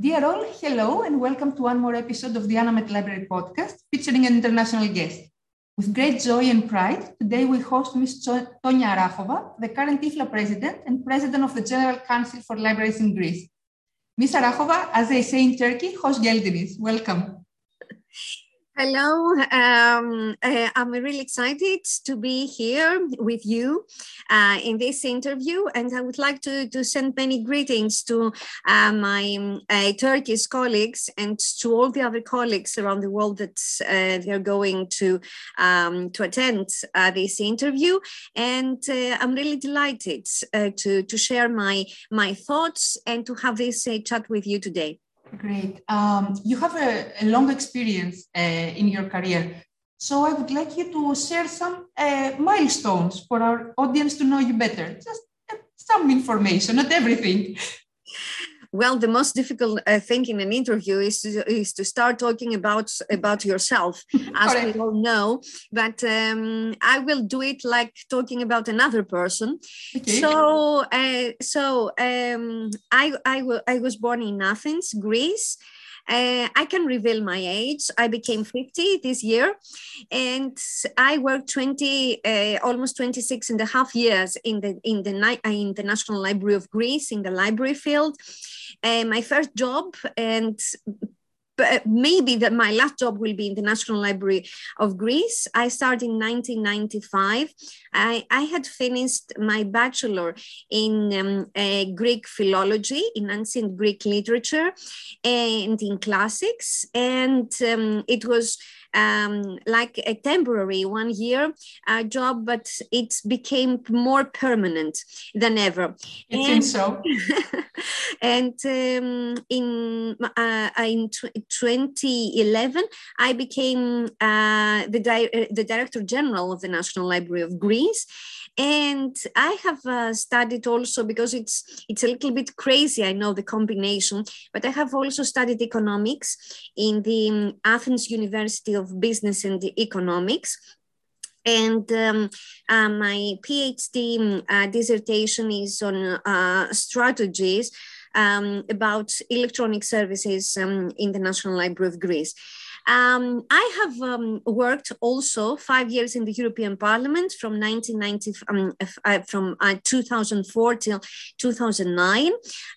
Dear all, hello and welcome to one more episode of the Anamet Library podcast featuring an international guest. With great joy and pride, today we host Ms. Tonya Arahova, the current IFLA president and president of the General Council for Libraries in Greece. Ms. Arahova, as they say in Turkey, hoş geldiniz. Welcome. Hello, um, uh, I'm really excited to be here with you uh, in this interview, and I would like to, to send many greetings to uh, my uh, Turkish colleagues and to all the other colleagues around the world that uh, they're going to um, to attend uh, this interview. And I'm really delighted to to share my my thoughts and to have this chat with you today. Great. Um, you have a, a long experience uh, in your career. So I would like you to share some uh, milestones for our audience to know you better. Just uh, some information, not everything. Well, the most difficult uh, thing in an interview is to, is to start talking about about yourself, as we all know. But um, I will do it like talking about another person. Okay. So, uh, so um, I, I, I was born in Athens, Greece. Uh, I can reveal my age. I became 50 this year, and I worked 20, uh, almost 26 and a half years in the in the in the National Library of Greece in the library field. Uh, my first job and but maybe that my last job will be in the National Library of Greece. I started in 1995. I, I had finished my bachelor in um, uh, Greek philology, in ancient Greek literature, and in classics. And um, it was um, like a temporary one year uh, job, but it became more permanent than ever. It and, seems so. and um, in uh, in 2011, I became uh, the, di- uh, the director general of the National Library of Greece and i have uh, studied also because it's it's a little bit crazy i know the combination but i have also studied economics in the um, athens university of business and economics. And um, uh, my phd um, uh, dissertation is on uh, strategies um, about electronic services um, in the national library of greece um, I have um, worked also five years in the European Parliament from 1990 um, uh, from uh, 2004 till 2009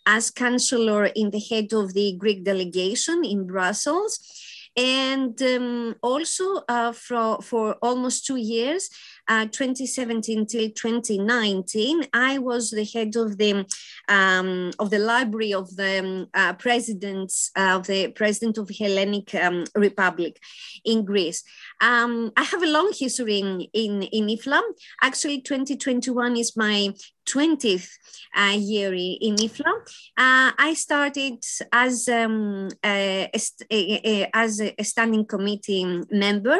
as councillor in the head of the Greek delegation in Brussels. And um, also uh, for, for almost two years uh, 2017 till 2019, I was the head of the um, of the library of the um, uh, president uh, of the president of Hellenic um, Republic in Greece. Um, I have a long history in, in, in IFLA. Actually, 2021 is my 20th uh, year in IFLA. Uh, I started as, um, a, a, as a standing committee member,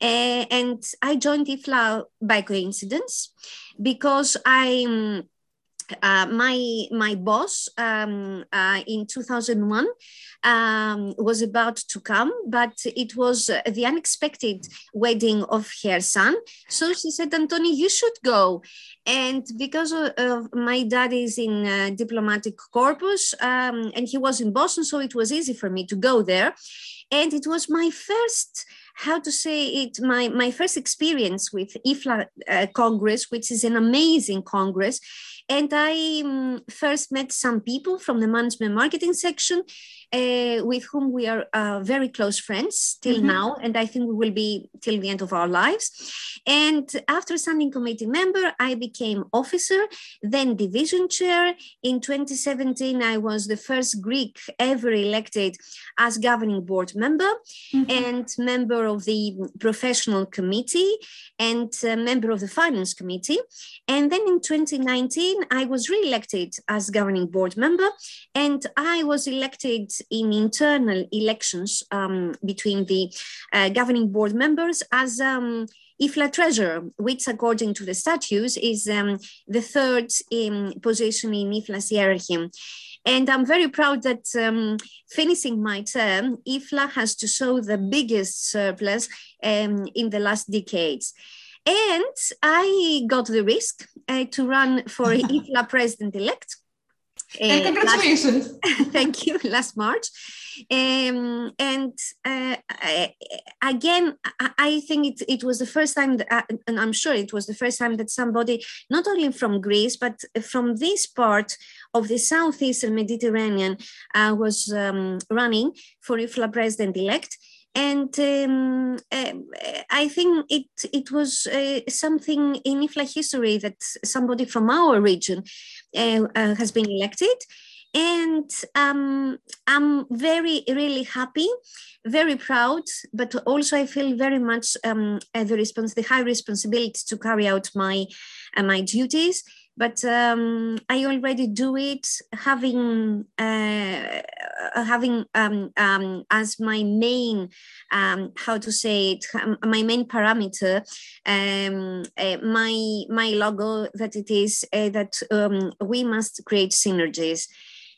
uh, and I joined IFLA by coincidence because I. Uh, my my boss um, uh, in 2001 um, was about to come, but it was the unexpected wedding of her son. So she said, Antoni, you should go. And because of, of my dad is in uh, diplomatic corpus um, and he was in Boston, so it was easy for me to go there. And it was my first how to say it my my first experience with IFLA uh, Congress, which is an amazing Congress, and I um, first met some people from the management marketing section, uh, with whom we are uh, very close friends till mm-hmm. now, and I think we will be till the end of our lives. And after standing committee member, I became officer, then division chair. In 2017, I was the first Greek ever elected as governing board member mm-hmm. and member of the professional committee and member of the finance committee. And then in 2019, I was re-elected as governing board member, and I was elected in internal elections um, between the uh, governing board members as um, IFLA treasurer, which according to the statutes is um, the third position in IFLA's hierarchy. And I'm very proud that um, finishing my term, IFLA has to show the biggest surplus um, in the last decades. And I got the risk uh, to run for IFLA president elect and congratulations. Last, thank you. Last March. Um, and uh, I, again, I, I, think it, it was the first time, that, uh, and I'm sure it was the first time that somebody, not only from Greece, but from this part of the southeastern Mediterranean, uh, was um, running for IFLA president elect and um, uh, I think it it was uh, something in IFLA history that somebody from our region uh, uh has been elected, and um, I'm very really happy, very proud, but also I feel very much um, the response, the high responsibility to carry out my uh, my duties but um, I already do it having uh, having um, um, as my main um, how to say it um, my main parameter um, uh, my my logo that it is uh, that we must create synergies.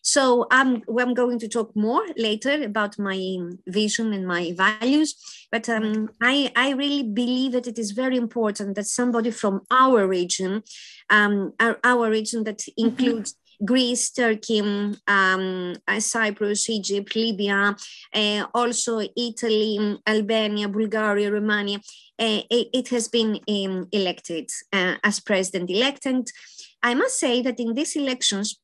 So I'm, I'm going to talk more later about my vision and my values, but um, I, I really believe that it is very important that somebody from our region, um, our, our region that mm-hmm. includes mm-hmm. Greece, Turkey, um, uh, Cyprus, Egypt, Libya, uh, also Italy, Albania, Bulgaria, Romania. Uh, it, it, has been um, elected uh, as president elect. And I must say that in these elections,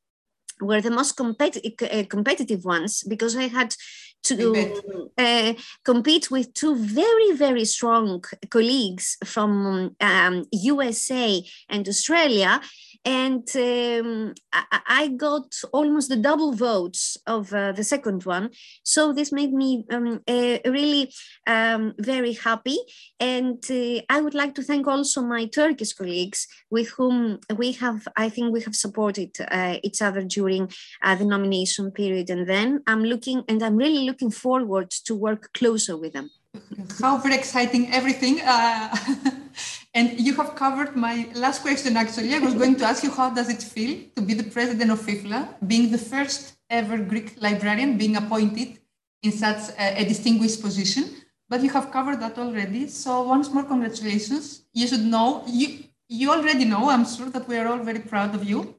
were the most competitive, uh, competitive ones because I had to uh, compete with two very very strong colleagues from um, USA and Australia and um, I, I, got almost the double votes of uh, the second one. So this made me um, uh, really um, very happy. And uh, I would like to thank also my Turkish colleagues with whom we have, I think we have supported uh, each other during uh, the nomination period. And then I'm looking, and I'm really looking forward to work closer with them. How very exciting everything. And you have covered my last question, actually. I was going to ask you how does it feel to be the president of IFLA, being the first ever Greek librarian being appointed in such a, a distinguished position. But you have covered that already. So once more, congratulations. You should know, you, you already know, I'm sure that we are all very proud of you,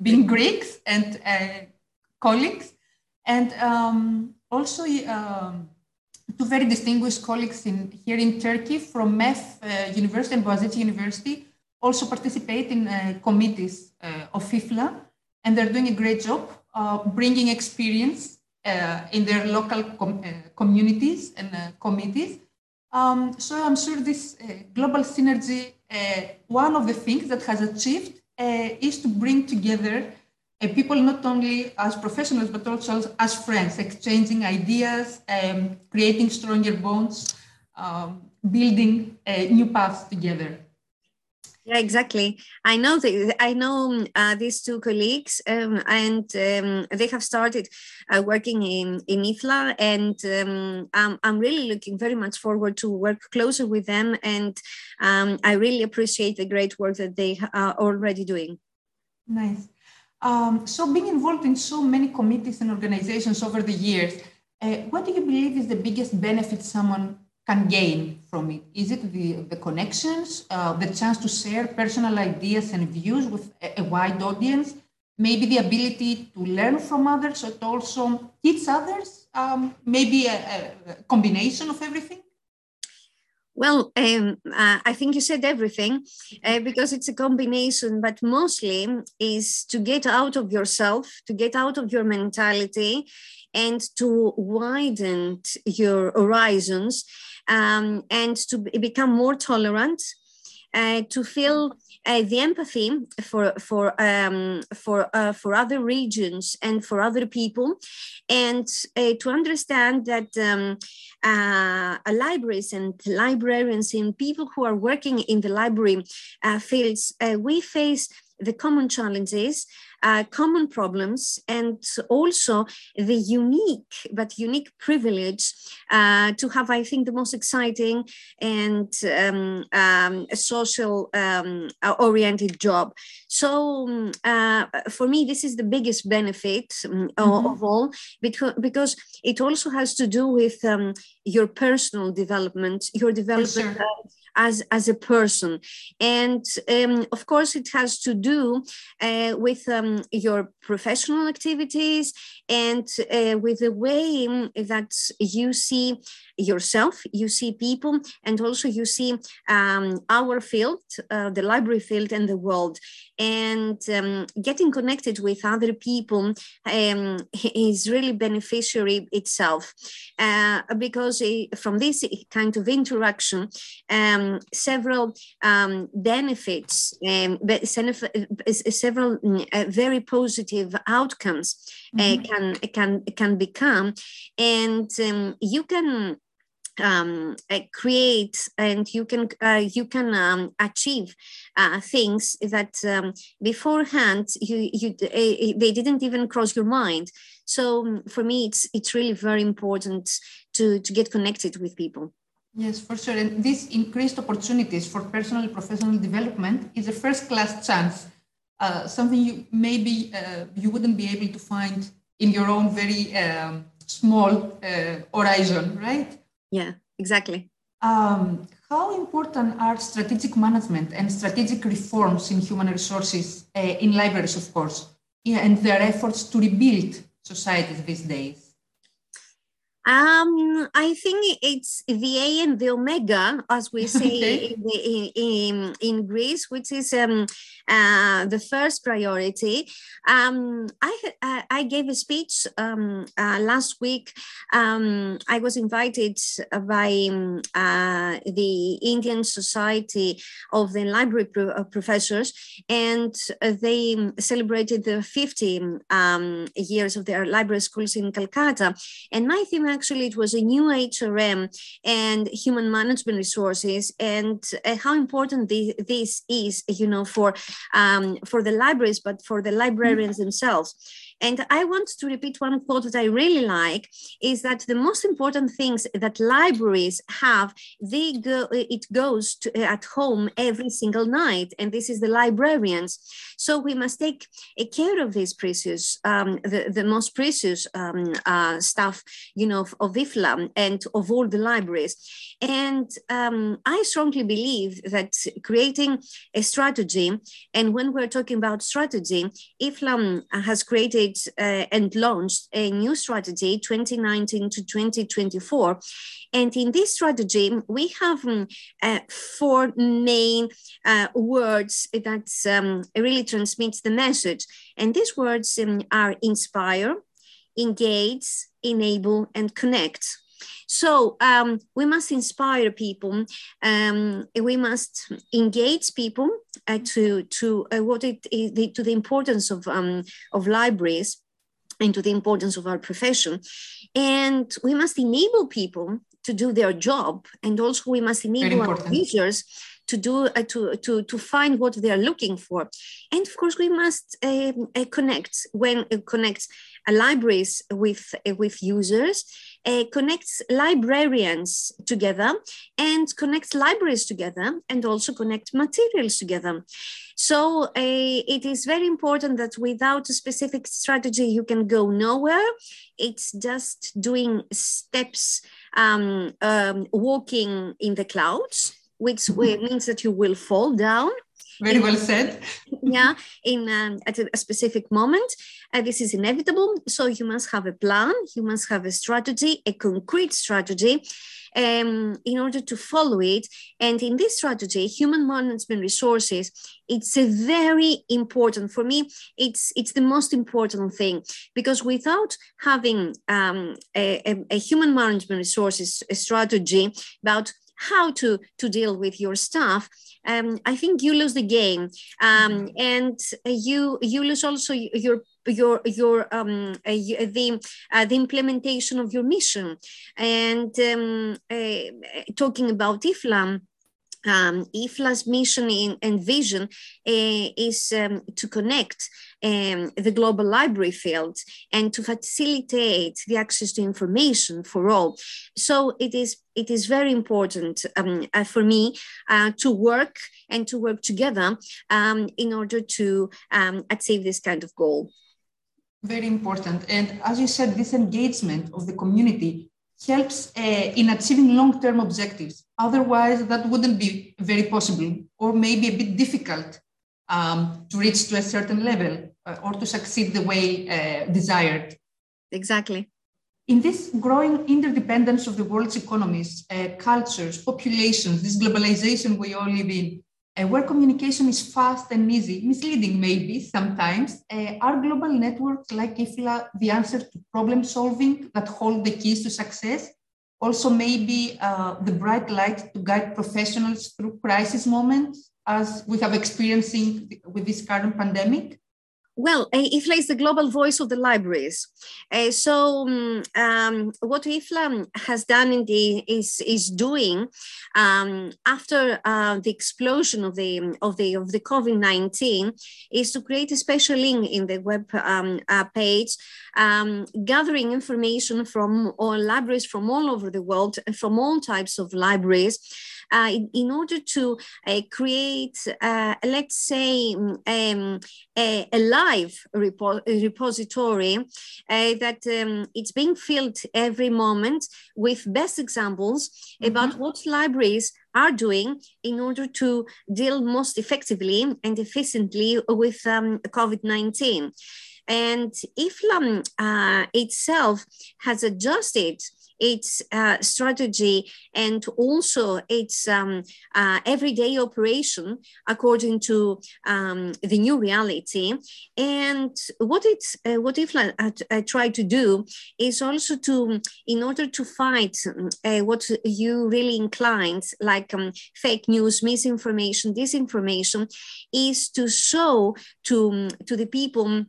being Greeks and uh, colleagues. And um, also, um, two very distinguished colleagues in, here in Turkey from MEF uh, University and Boğaziçi University also participate in uh, committees uh, of IFLA, and they're doing a great job bringing experience uh, in their local com uh, communities and uh, committees. Um, so I'm sure this global synergy, one of the things that has achieved is to bring together people not only as professionals but also as friends, exchanging ideas, um, creating stronger bonds, um, building uh, new paths together. Yeah, exactly. I know that I know uh, these two colleagues, um, and um, they have started uh, working in in IFLA, and um, I'm, I'm really looking very much forward to work closer with them, and um, I really appreciate the great work that they are already doing. Nice. Um, so being involved in so many committees and organizations over the years, uh, what do you believe is the biggest benefit someone can gain from it? Is it the, the connections, uh, the chance to share personal ideas and views with a, a, wide audience, maybe the ability to learn from others, but also teach others, um, maybe a, a combination of everything? Well, um, uh, I think you said everything uh, because it's a combination, but mostly is to get out of yourself, to get out of your mentality, and to widen your horizons um, and to become more tolerant, to feel uh, the empathy for for um, for uh, for other regions and for other people, and uh, to understand that um, uh, libraries and librarians and people who are working in the library uh, fields, uh, we face the common challenges uh, common problems and also the unique but unique privilege uh, to have, I think, the most exciting and um, um, social um, oriented job. So uh, for me, this is the biggest benefit um, mm-hmm. of all because, because it also has to do with um, your personal development, your development. Sure as as a person. And um, of course it has to do uh, with um, your professional activities and uh, with the way that you see yourself you see people and also you see um, our field uh, the library field and the world and um, getting connected with other people um, is really beneficiary itself uh, because it, from this kind of interaction um, several um, benefits um, several uh, very positive outcomes uh, mm-hmm. can can can become and um, you can um, uh, create and you can uh, you can um, achieve uh, things that um, beforehand you you uh, they didn't even cross your mind. So um, for me, it's it's really very important to to get connected with people. Yes, for sure. And these increased opportunities for personal professional development is a first class chance, uh, something you maybe uh, you wouldn't be able to find in your own very um, small horizon, right? Yeah, exactly. Um, how important are strategic management and strategic reforms in human resources uh, in libraries, of course, yeah, and their efforts to rebuild societies these days? Um, I think it's the A and the Omega, as we say okay. in, in, in, Greece, which is um, uh, the first priority. Um, I, I gave a speech um, uh, last week. Um, I was invited by um, uh, the Indian Society of the Library Pro- uh, Professors, and they celebrated the 50 years of their library schools in Calcutta. And my theme actually it was a new HRM and human management resources and uh, how important the, this is, you know, for um, for the libraries, but for the librarians themselves. And I want to repeat one quote that I really like is that the most important things that libraries have, they go, it goes to, at home every single night. And this is the librarians. So we must take care of these precious, um, the, the most precious um, uh, stuff, you know, of, of IFLA and of all the libraries. And um, I strongly believe that creating a strategy, and when we're talking about strategy, IFLA has created uh, and launched a new strategy 2019 to 2024. And in this strategy, we have um, uh, four main uh, words that um, really transmits the message. And these words um, are inspire, engage, enable, and connect. So um, we must inspire people. Um, we must engage people uh, to to uh, what it the, to the importance of um, of libraries and to the importance of our profession, and we must enable people to do their job, and also we must enable our users to do uh, to to to find what they are looking for and of course we must uh, uh, connect when uh, connect libraries with uh, with users uh, connects librarians together and connects libraries together and also connect materials together. So uh, it is very important that without a specific strategy, you can go nowhere. It's just doing steps, um, um, walking in the clouds, which means that you will fall down very well said. yeah, in um, at a, a, specific moment, uh, this is inevitable. So you must have a plan. You must have a strategy, a concrete strategy, um, in order to follow it. And in this strategy, human management resources, it's a very important for me. It's it's the most important thing because without having um, a, a, a human management resources strategy about how to to deal with your staff um, I think you lose the game, um, mm-hmm. and you you lose also your your your um, uh, the uh, the implementation of your mission. And um, uh, talking about IFLAM, um, IFLA's mission in, and vision uh, is um, to connect um, the global library field and to facilitate the access to information for all. So it is it is very important um, uh, for me uh, to work and to work together um, in order to um, achieve this kind of goal. Very important. And as you said, this engagement of the community helps uh, in achieving long-term objectives. Otherwise, that wouldn't be very possible or maybe a bit difficult um, to reach to a certain level uh, or to succeed the way uh, desired. Exactly. In this growing interdependence of the world's economies, uh, cultures, populations, this globalization we all live in, uh, where communication is fast and easy, misleading maybe sometimes, uh, are global networks like IFLA the answer to problem solving that hold the keys to success? Also, maybe uh, the bright light to guide professionals through crisis moments, as we have experiencing with this current pandemic? Well, IFLA is the global voice of the libraries. Uh, so, um, um, what IFLA has done in the, is is doing um, after uh, the explosion of the of the of the COVID nineteen is to create a special link in the web um, uh, page, um, gathering information from all libraries from all over the world, and from all types of libraries uh, in, in, order to uh, create, uh, let's say, mm, um, a, a, live repo repository uh, that um, it's being filled every moment with best examples mm -hmm. about what libraries are doing in order to deal most effectively and efficiently with um, COVID-19. And IFLAM uh, itself has adjusted its uh, strategy and also its um, uh, everyday operation according to um, the new reality. And what it's uh, what IFLA I, try to do is also to, in order to fight uh, what you really inclined, like um, fake news, misinformation, disinformation, is to show to to the people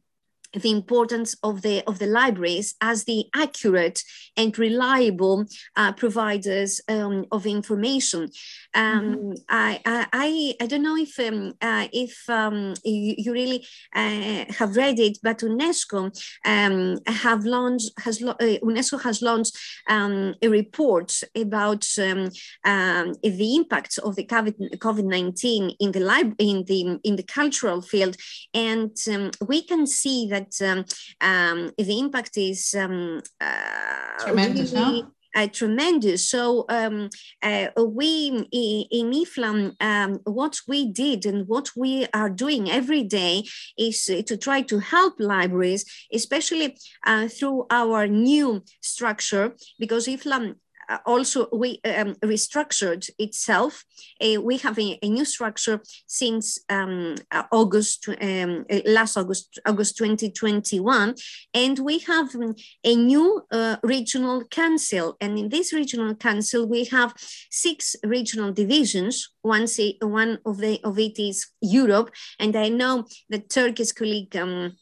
the importance of the of the libraries as the accurate and reliable uh, providers um, of information. Um, mm-hmm. I, I I don't know if um, uh, if um, you, you, really uh, have read it, but UNESCO um, have launched has uh, UNESCO has launched um, a report about the impact of the COVID nineteen in the lib- in the in the cultural field, and we can see that that um, um, the impact is um, uh, tremendous. Really, uh, tremendous. So um, uh, we in IFLAM, um, what we did and what we are doing every day is to try to help libraries, especially uh, through our new structure, because IFLAM also we um, restructured itself. Uh, we have a, a, new structure since um, uh, August, um, uh, last August, August 2021, and we have um, a new uh, regional council. And in this regional council, we have six regional divisions. One, one of the of it is Europe, and I know the Turkish colleague. Um,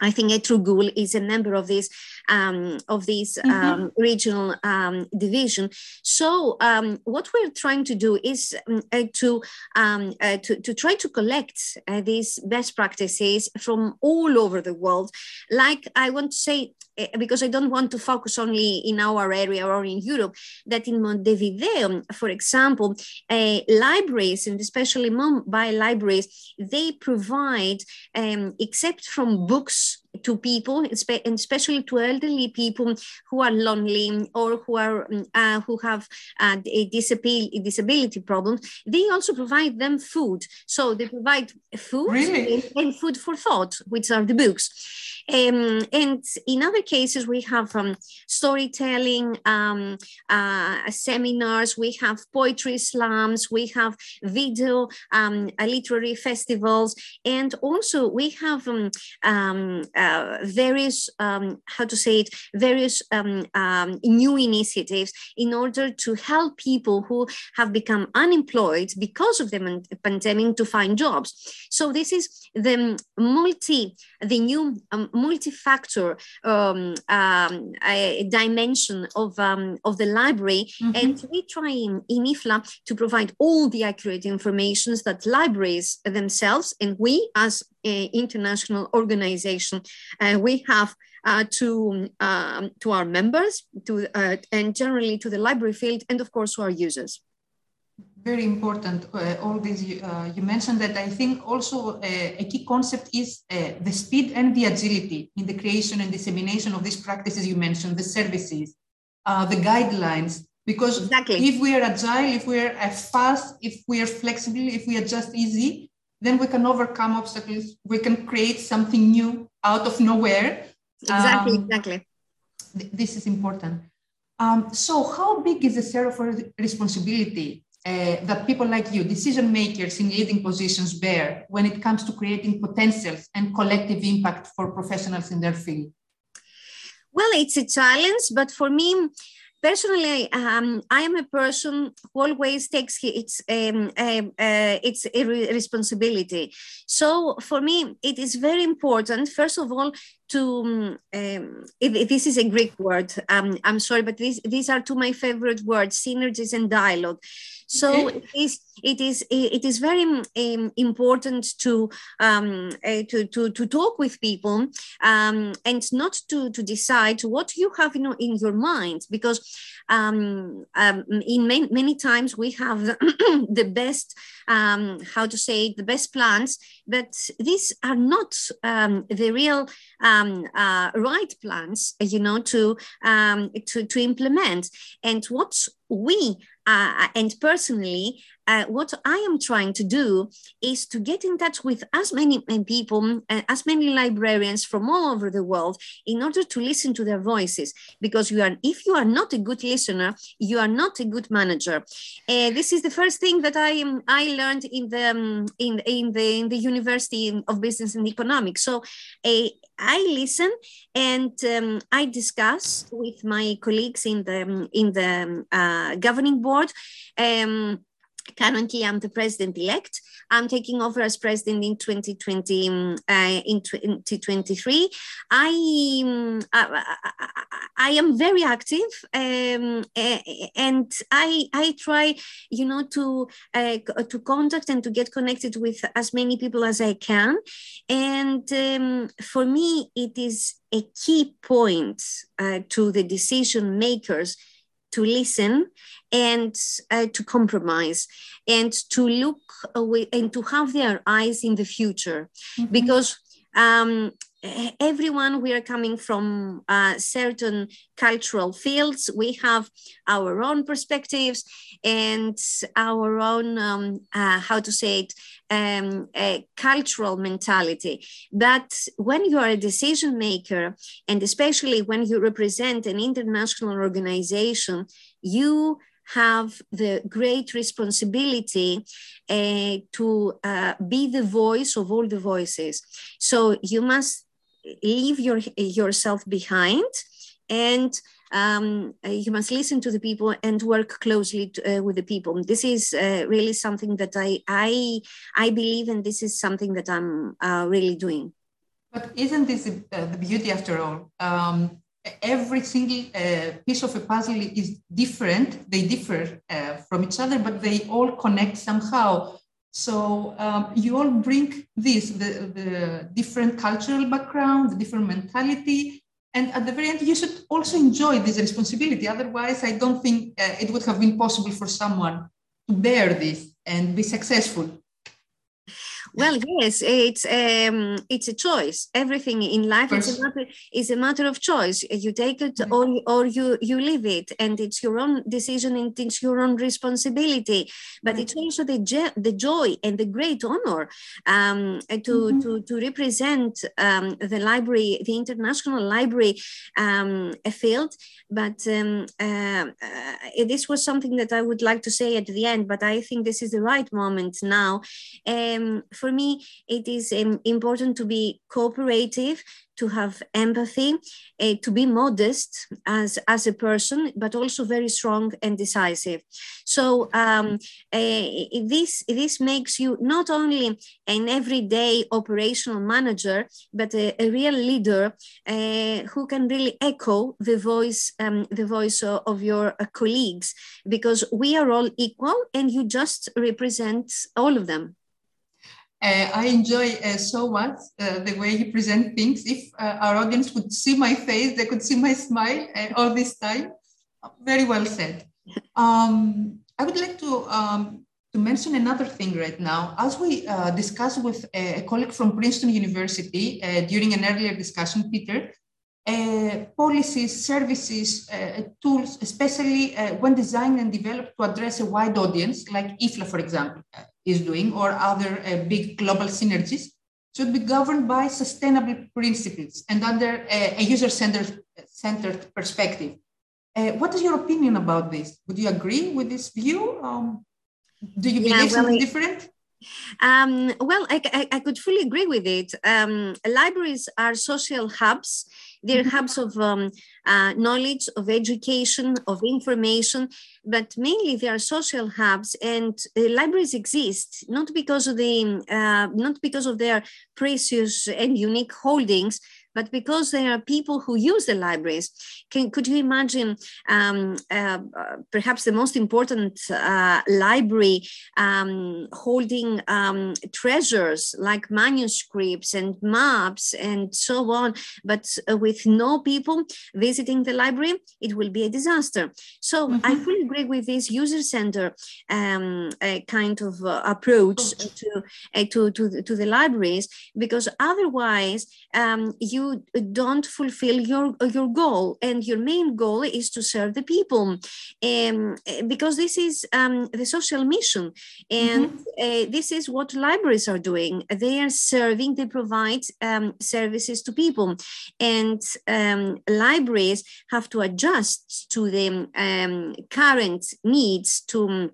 I think Etrugul is a member of this um, of this mm-hmm. um, regional um, division. So um, what we're trying to do is um, uh, to, um, uh, to, to try to collect uh, these best practices from all over the world. Like I want to say, uh, because I don't want to focus only in our area or in Europe, that in Montevideo, for example, uh, libraries and especially mobile libraries, they provide, except from books to people, especially to elderly people who are lonely or who are mm, uh, who have uh, a disability disability problem. They also provide them food, so they provide food really? and, food for thought, which are the books. Um, and in other cases, we have um, storytelling um, uh, seminars, we have poetry slams, we have video um, literary festivals, and also we have um, um, uh, various, how to say it, various new initiatives in order to help people who have become unemployed because of the pandemic to find jobs. So this is the multi, the new um, multi-factor um, um, dimension of, um, of the library. Mm-hmm. And we try in, in IFLA to provide all the accurate informations that libraries themselves and we as international organization, uh, we have uh, to, um, to our members to, uh, and generally to the library field and of course to our users very important uh, all these uh, you mentioned that i think also uh, a key concept is uh, the speed and the agility in the creation and dissemination of these practices you mentioned the services uh, the guidelines. Because Exactly. if we are agile, if we are fast, if we are flexible, if we adjust easy, then we can overcome obstacles. We can create something new out of nowhere. Exactly, Um, exactly. th- this is important. Um, so, how big is the share of responsibility uh, that people like you, decision makers in leading positions, bear when it comes to creating potentials and collective impact for professionals in their field? Well, it's a challenge, but for me, personally, um, I am a person who always takes its um, um, uh, its responsibility. So for me, it is very important. First of all, to um, this is a Greek word. Um, I'm sorry, but these these are two my favorite words: synergies and dialogue. So it is it is it is very um, important to um, uh, to to to talk with people um, and not to to decide what you have in, in your mind because um, um, in many, many times we have the best um, how to say the best plans but these are not um, the real um, uh, right plans you know to um, to to implement. And what we uh, and personally uh, what I am trying to do is to get in touch with as many uh, people, uh, as many librarians from all over the world, in order to listen to their voices. Because you are, if you are not a good listener, you are not a good manager. Uh, this is the first thing that I um, I learned in the um, in in the in the University of Business and Economics. So. Uh, I listen and um, I discuss with my colleagues in the in the uh, governing board. Um, currently, I'm the president elect. I'm taking over as president in 2020 um, uh, in 2023. I, um, I, I, I am very active um, and I I try you know to uh, to contact and to get connected with as many people as I can. And um, for me, it is a key point uh, to the decision makers to listen and uh, to compromise and to look away and to have their eyes in the future mm-hmm. because um, everyone we are coming from uh, certain cultural fields we have our own perspectives and our own um, uh, how to say it um, a cultural mentality that when you are a decision maker and especially when you represent an international organization you have the great responsibility uh, to uh, be the voice of all the voices. So you must leave your, yourself behind and um, you must listen to the people and work closely to, uh, with the people. This is really something that I, I, I believe, and this is something that I'm really doing. But isn't this the beauty after all? Um, every single uh, piece of a puzzle is different. They differ uh, from each other, but they all connect somehow. So um, you all bring this, the, the different cultural background, the different mentality. And at the very end, you should also enjoy this responsibility. Otherwise, I don't think uh, it would have been possible for someone to bear this and be successful. Well, yes, it's um, it's a choice. Everything in life is a matter is a matter of choice. You take it or or you you leave it, and it's your own decision and it's your own responsibility. But it's also the je- the joy and the great honor um, to mm-hmm. to to represent um, the library, the international library um, field. But uh, uh, this was something that I would like to say at the end. But I think this is the right moment now um, for me, it is um, important to be cooperative, to have empathy, uh, to be modest as, as a person, but also very strong and decisive. So um, uh, this, this makes you not only an everyday operational manager, but a, a real leader uh, who can really echo the voice, um, the voice of, of your colleagues, because we are all equal and you just represent all of them. Uh, I enjoy uh, so much uh, the way you present things. If our audience could see my face, they could see my smile all this time. Very well said. Um, I would like to um, to mention another thing right now. As we discussed with a, colleague from Princeton University during an earlier discussion, Peter, uh, policies, services, uh, tools, especially uh, when designed and developed to address a wide audience, like IFLA, for example, uh, is doing, or other uh, big global synergies, should be governed by sustainable principles and under a user-centered centered perspective. what is your opinion about this? Would you agree with this view? Um, do you believe yeah, well, something different? Um, well, I, I, I, could fully agree with it. Um, libraries are social hubs. They're hubs of um, uh, knowledge, of education, of information, but mainly they are social hubs. And uh, libraries exist not because of the uh, not because of their precious and unique holdings, but because there are people who use the libraries. Can, could you imagine um, uh, perhaps the most important uh, library um, holding um, treasures like manuscripts and maps and so on, but uh, with no people visiting the library, it will be a disaster. So mm-hmm. I fully agree with this user-centered um, kind of uh, approach to, uh, to, to, the, to the libraries, because otherwise um, you you don't fulfill your your goal. And your main goal is to serve the people. Um, because this is um, the social mission. And mm-hmm. uh, this is what libraries are doing. They are serving they provide um, services to people. And um, libraries have to adjust to the um, current needs to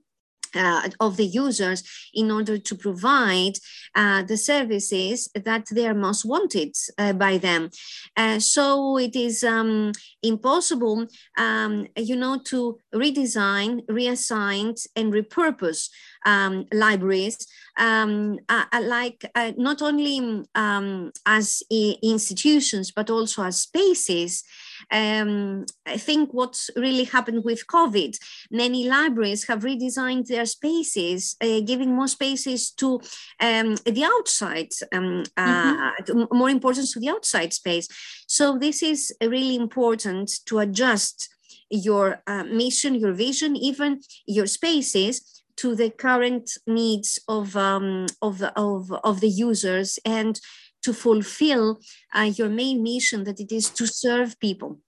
uh, of the users in order to provide uh, the services that they are most wanted uh, by them. Uh, so it is um, impossible, um, you know, to redesign, reassign, and repurpose um, libraries, um, uh, uh, like not only um, as institutions, but also as spaces. Um, I think what's really happened with COVID, many libraries have redesigned their spaces, uh, giving more spaces to um, the outside, um, uh, mm-hmm. more importance to the outside space. So this is really important to adjust your uh, mission, your vision, even your spaces to the current needs of, um, of, of, of the users and to fulfill uh, your main mission that it is to serve people.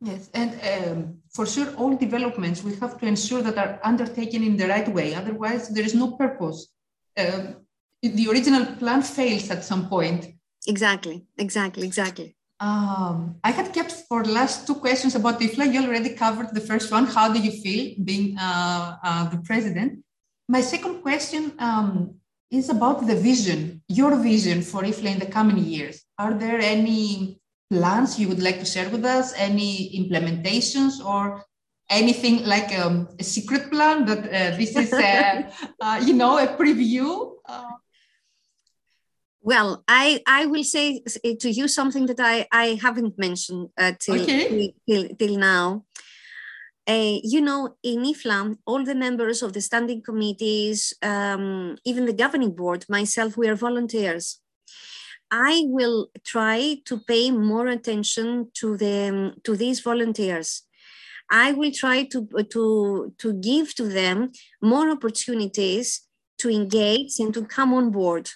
Yes, and um, for sure, all developments we have to ensure that are undertaken in the right way. Otherwise, there is no purpose. Uh, the original plan fails at some point. Exactly, exactly, exactly. Um, I had kept for last two questions about IFLA. You already covered the first one. How do you feel being uh, uh, the president? My second question um, is about the vision, your vision for IFLA in the coming years. Are there any plans you would like to share with us? Any implementations or anything like um, a secret plan that uh, this is, a, uh, you know, a preview? Uh, well, I, I will say to you something that I, I haven't mentioned uh, till, okay. till, till now. Uh, you know, in IFLA, all the members of the standing committees, um, even the governing board, myself, we are volunteers. I will try to pay more attention to them to these volunteers. I will try to to to give to them more opportunities to engage and to come on board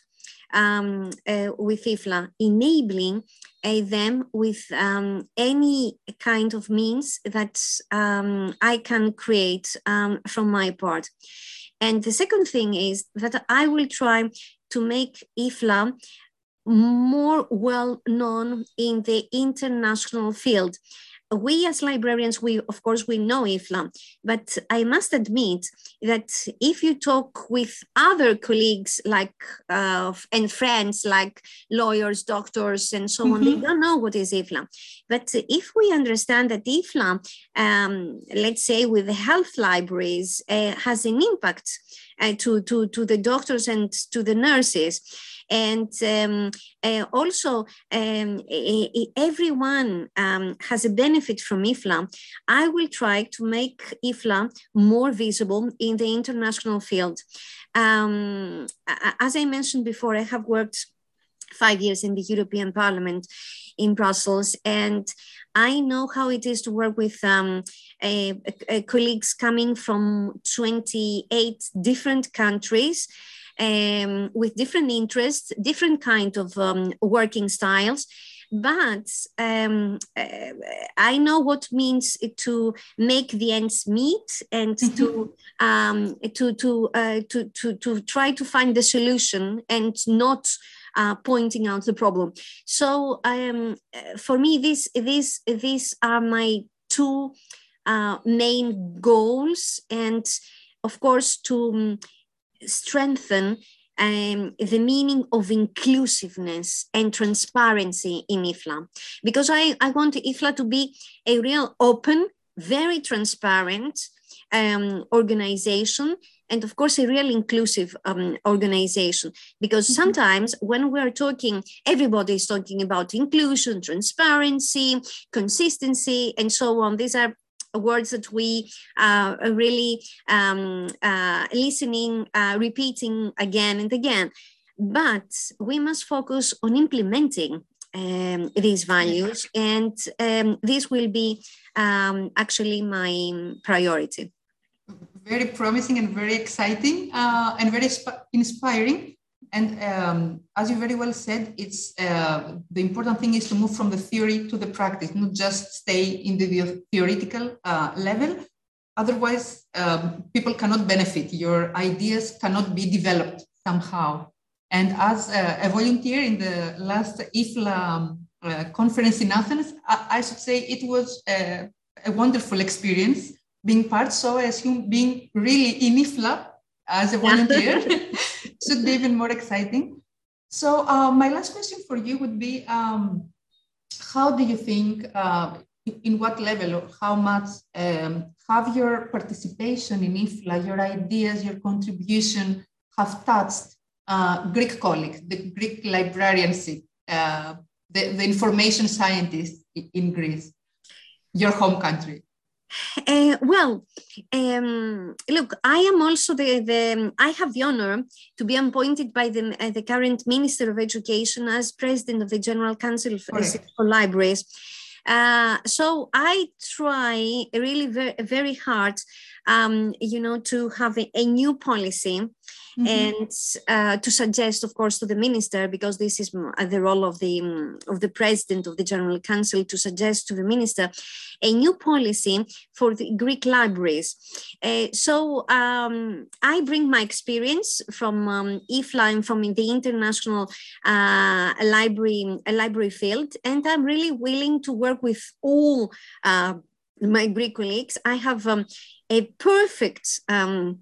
um, uh, with IFLA, enabling uh, them with um, any kind of means that um, I can create um, from my part. And the second thing is that I will try to make IFLA more well known in the international field we as librarians, we of course we know IFLA, but I must admit that if you talk with other colleagues like uh, and friends like lawyers, doctors, and so mm-hmm. on, they mm-hmm. don't know what is IFLA. But if we understand that IFLA, um, let's say with the health libraries, uh, has an impact uh, to, to, to the doctors and to the nurses, and um, uh, also um, everyone um, has a benefit from IFLA. I will try to make IFLA more visible in the international field. Um, as I mentioned before, I have worked five years in the European Parliament in Brussels, and I know how it is to work with um, colleagues coming from 28 different countries um, with different interests, different kind of um, working styles. but um, uh, I know what means to make the ends meet and mm-hmm. to um, to to, uh, to to to try to find the solution and not uh, pointing out the problem. So um, for me, this these these are my two uh, main goals, and of course to um, strengthen um, the meaning of inclusiveness and transparency in IFLA, because I, I want IFLA to be a real open, very transparent um, organization and of course a real inclusive um, organization. Because mm-hmm. sometimes when we're talking everybody is talking about inclusion transparency consistency and so on. These are words that we uh, are really um, uh, listening uh, repeating again and again. But we must focus on implementing um, these values and um, this will be um, actually my priority very promising and very exciting uh, and very inspiring. And um, as you very well said, it's uh, the important thing is to move from the theory to the practice, not just stay in the theoretical uh, level. Otherwise, um, people cannot benefit. Your ideas cannot be developed somehow. And as a, volunteer in the last IFLA um, uh, conference in Athens, I, I, should say it was a, a wonderful experience being part. So I assume being really in IFLA as a volunteer should be even more exciting. So uh, my last question for you would be, um, how do you think, uh, in what level or how much um, have your participation in IFLA, your ideas, your contribution have touched uh, Greek colleagues, the Greek librarianship, uh, the, the information scientists in Greece, your home country? Uh, well, um, look, I am also the, the I have the honor to be appointed by the, uh, the current Minister of Education as President of the General Council for, for Libraries. Uh, so I try really very, very hard, um, you know, to have a, a new policy Mm-hmm. and uh, to suggest, of course, to the minister, because this is uh, the role of the um, of the president of the General Council, to suggest to the minister a new policy for the Greek libraries. Uh, so um, I bring my experience from um, IFLA and from the international uh, library library field, and I'm really willing to work with all uh, my Greek colleagues. I have um, a perfect um,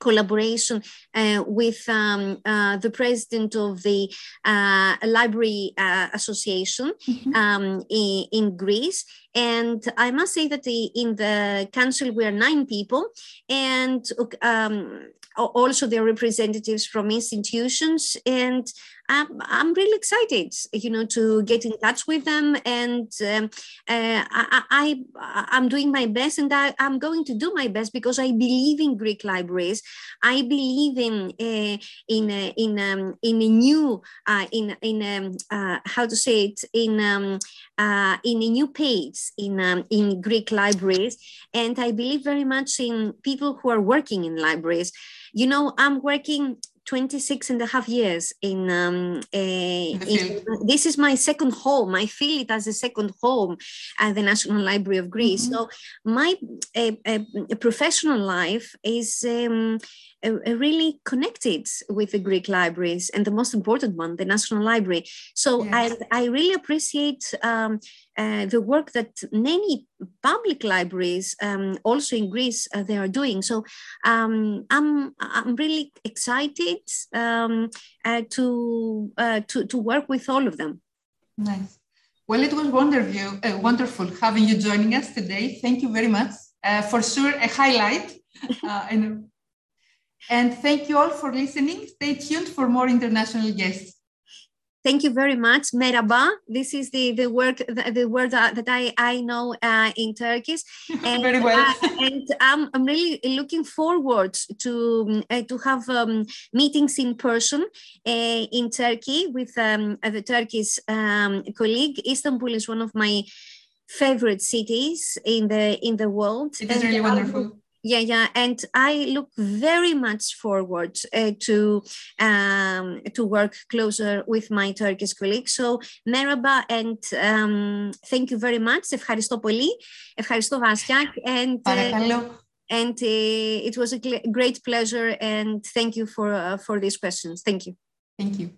collaboration uh, with um, uh, the president of the uh, Library uh, Association mm-hmm. um, in, in, Greece. And I must say that the, in the council, we are nine people. And um, also there are representatives from institutions and I'm, I'm really excited you know to get in touch with them and um, uh, I, I am doing my best and I, am going to do my best because I believe in Greek libraries. I believe in uh, in uh, in um, in a new uh, in in um, uh, how to say it in um, uh, in a new page in um, in Greek libraries. And I believe very much in people who are working in libraries. You know, I'm working 26 and a half years in, um, in this is my second home. I feel it as a second home at the national library of greece. Mm-hmm. so my professional life is um, really connected with the Greek libraries and the most important one, the National Library. So yes. I, I really appreciate um, uh, the work that many public libraries, um, also in Greece, uh, they are doing. So um, I'm I'm really excited um, uh, to, uh, to to work with all of them. Nice. Well, it was wonderful, uh, wonderful having you joining us today. Thank you very much. Uh, for sure, a highlight and and thank you all for listening. Stay tuned for more international guests. Thank you very much. Merhaba. This is the, the work the, the word that, that I, I know uh, in Turkish. And, very well. uh, and I'm, I'm really looking forward to uh, to have um, meetings in person uh, in Turkey with um, the Turkish um, colleague. Istanbul is one of my favorite cities in the in the world. It is really wonderful Yeah, yeah, and I look very much forward uh, to um, to work closer with my Turkish colleagues. So, merhaba and um, thank you very much. Ευχαριστώ πολύ. Ευχαριστώ Βάσια. And, uh, and uh, it was a great pleasure and thank you for, uh, for these questions. Thank you. Thank you.